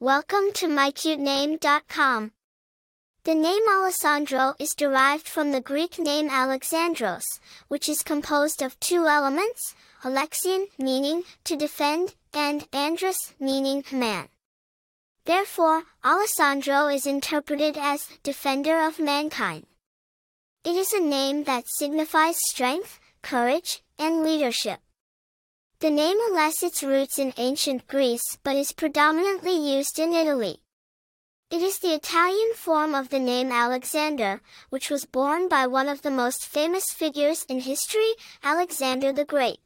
Welcome to mycutename.com. The name Alessandro is derived from the Greek name Alexandros, which is composed of two elements, alexein, meaning to defend, and Andros, meaning man. Therefore, Alessandro is interpreted as defender of mankind. It is a name that signifies strength, courage, and leadership. The name has its roots in ancient Greece but is predominantly used in Italy. It is the Italian form of the name Alexander, which was borne by one of the most famous figures in history, Alexander the Great.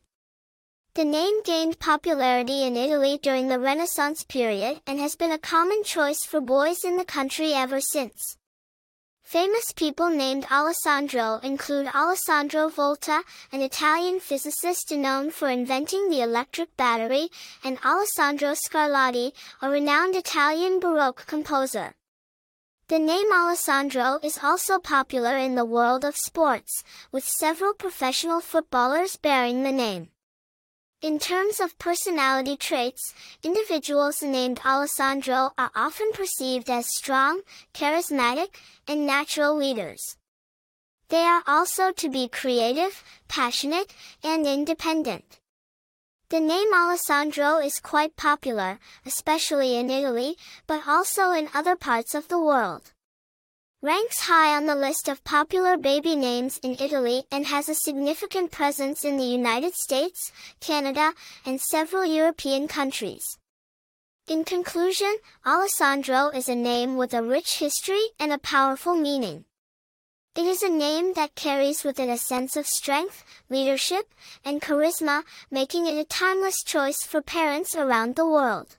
The name gained popularity in Italy during the Renaissance period and has been a common choice for boys in the country ever since. Famous people named Alessandro include Alessandro Volta, an Italian physicist known for inventing the electric battery, and Alessandro Scarlatti, a renowned Italian Baroque composer. The name Alessandro is also popular in the world of sports, with several professional footballers bearing the name. In terms of personality traits, individuals named Alessandro are often perceived as strong, charismatic, and natural leaders. They are also to be creative, passionate, and independent. The name Alessandro is quite popular, especially in Italy, but also in other parts of the world ranks high on the list of popular baby names in Italy and has a significant presence in the United States, Canada, and several European countries. In conclusion, Alessandro is a name with a rich history and a powerful meaning. It is a name that carries with it a sense of strength, leadership, and charisma, making it a timeless choice for parents around the world.